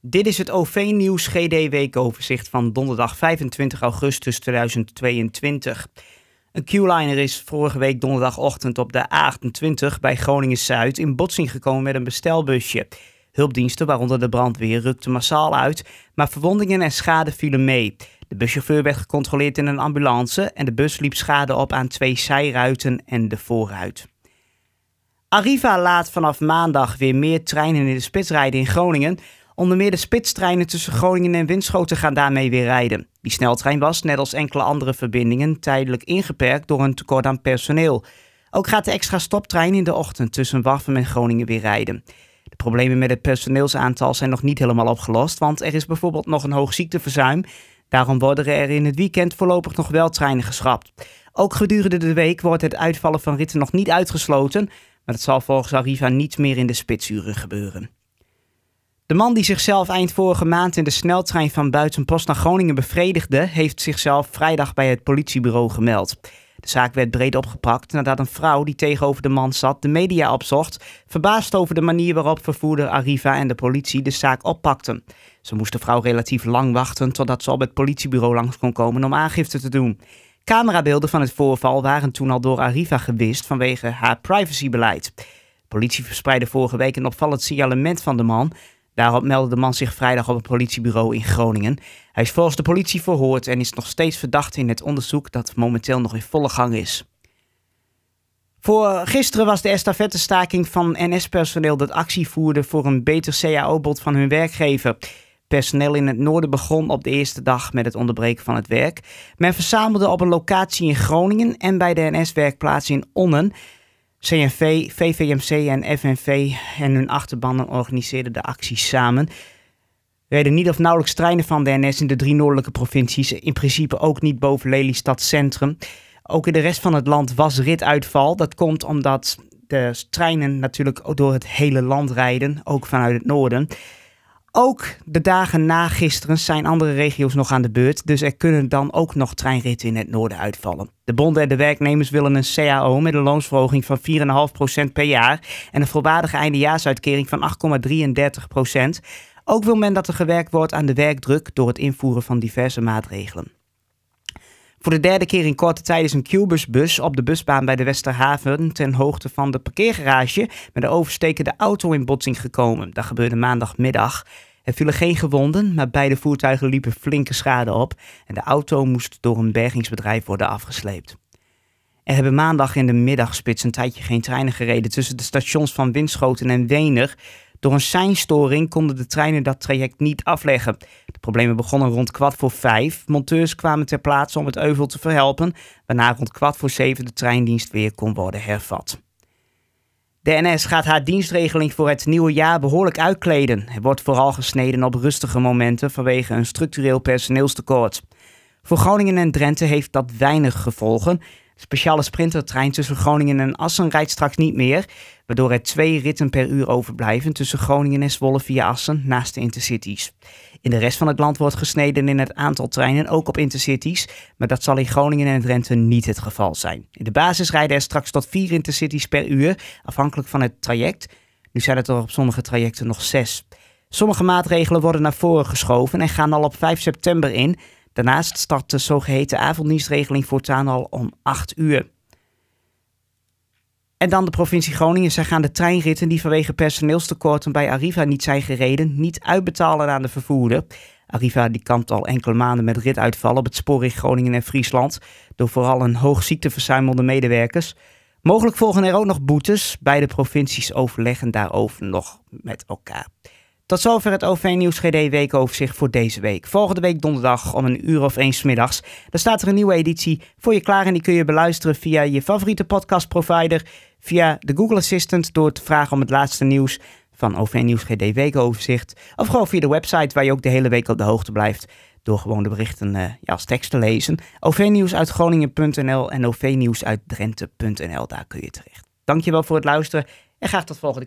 Dit is het OV-nieuws GD-weekoverzicht van donderdag 25 augustus 2022. Een Q-liner is vorige week donderdagochtend op de A28 bij Groningen-Zuid in botsing gekomen met een bestelbusje. Hulpdiensten, waaronder de brandweer, rukten massaal uit, maar verwondingen en schade vielen mee. De buschauffeur werd gecontroleerd in een ambulance en de bus liep schade op aan twee zijruiten en de voorruit. Arriva laat vanaf maandag weer meer treinen in de spits rijden in Groningen. Onder meer de spitstreinen tussen Groningen en Winschoten gaan daarmee weer rijden. Die sneltrein was, net als enkele andere verbindingen, tijdelijk ingeperkt door een tekort aan personeel. Ook gaat de extra stoptrein in de ochtend tussen Waffen en Groningen weer rijden. De problemen met het personeelsaantal zijn nog niet helemaal opgelost, want er is bijvoorbeeld nog een hoog ziekteverzuim. Daarom worden er in het weekend voorlopig nog wel treinen geschrapt. Ook gedurende de week wordt het uitvallen van ritten nog niet uitgesloten, maar dat zal volgens Arriva niet meer in de spitsuren gebeuren. De man die zichzelf eind vorige maand in de sneltrein van Buitenpost naar Groningen bevredigde, heeft zichzelf vrijdag bij het politiebureau gemeld. De zaak werd breed opgepakt nadat een vrouw die tegenover de man zat de media opzocht, verbaasd over de manier waarop vervoerder Arriva en de politie de zaak oppakten. Ze moest de vrouw relatief lang wachten totdat ze op het politiebureau langs kon komen om aangifte te doen. Camerabeelden van het voorval waren toen al door Arriva gewist vanwege haar privacybeleid. De politie verspreidde vorige week een opvallend signalement van de man. Daarop meldde de man zich vrijdag op het politiebureau in Groningen. Hij is volgens de politie verhoord en is nog steeds verdacht in het onderzoek dat momenteel nog in volle gang is. Voor gisteren was de estafettestaking van NS-personeel dat actie voerde voor een beter CAO-bod van hun werkgever. Personeel in het noorden begon op de eerste dag met het onderbreken van het werk. Men verzamelde op een locatie in Groningen en bij de NS-werkplaats in Onnen. CNV, VVMC en FNV en hun achterbannen organiseerden de acties samen. Reden niet of nauwelijks treinen van de NS in de drie noordelijke provincies. In principe ook niet boven Lelystad Centrum. Ook in de rest van het land was rituitval. Dat komt omdat de treinen natuurlijk door het hele land rijden, ook vanuit het noorden. Ook de dagen na gisteren zijn andere regio's nog aan de beurt, dus er kunnen dan ook nog treinritten in het noorden uitvallen. De bonden en de werknemers willen een CAO met een loonsverhoging van 4,5% per jaar en een volwaardige eindejaarsuitkering van 8,33%. Ook wil men dat er gewerkt wordt aan de werkdruk door het invoeren van diverse maatregelen. Voor de derde keer in korte tijd is een Qbus-bus op de busbaan bij de Westerhaven ten hoogte van de parkeergarage met een overstekende auto in botsing gekomen. Dat gebeurde maandagmiddag. Er vielen geen gewonden, maar beide voertuigen liepen flinke schade op en de auto moest door een bergingsbedrijf worden afgesleept. Er hebben maandag in de middagspits een tijdje geen treinen gereden tussen de stations van Winschoten en Wener. Door een seinstoring konden de treinen dat traject niet afleggen. De problemen begonnen rond kwart voor vijf. Monteurs kwamen ter plaatse om het euvel te verhelpen, waarna rond kwart voor zeven de treindienst weer kon worden hervat. De NS gaat haar dienstregeling voor het nieuwe jaar behoorlijk uitkleden. Er wordt vooral gesneden op rustige momenten vanwege een structureel personeelstekort. Voor Groningen en Drenthe heeft dat weinig gevolgen. Speciale sprintertrein tussen Groningen en Assen rijdt straks niet meer, waardoor er twee ritten per uur overblijven tussen Groningen en Zwolle via Assen naast de intercities. In de rest van het land wordt gesneden in het aantal treinen, ook op intercities, maar dat zal in Groningen en Drenthe niet het geval zijn. In de basis rijden er straks tot vier intercities per uur, afhankelijk van het traject. Nu zijn het er op sommige trajecten nog zes. Sommige maatregelen worden naar voren geschoven en gaan al op 5 september in. Daarnaast start de zogeheten avonddienstregeling voortaan al om 8 uur. En dan de provincie Groningen. Zij gaan de treinritten die vanwege personeelstekorten bij Arriva niet zijn gereden, niet uitbetalen aan de vervoerder. Arriva die kampt al enkele maanden met rituitvallen op het spoor in Groningen en Friesland. Door vooral een hoog ziekteverzuim onder medewerkers. Mogelijk volgen er ook nog boetes. Beide provincies overleggen daarover nog met elkaar. Tot zover het OV-nieuws GD weekoverzicht voor deze week. Volgende week donderdag om een uur of één middags. Dan staat er een nieuwe editie voor je klaar en die kun je beluisteren via je favoriete podcastprovider, via de Google Assistant door te vragen om het laatste nieuws van OV-nieuws GD weekoverzicht. Of gewoon via de website waar je ook de hele week op de hoogte blijft door gewoon de berichten uh, ja, als tekst te lezen. OV-nieuws uit Groningen.nl en OV-nieuws uit Drenthe.nl, daar kun je terecht. Dankjewel voor het luisteren en graag tot volgende keer.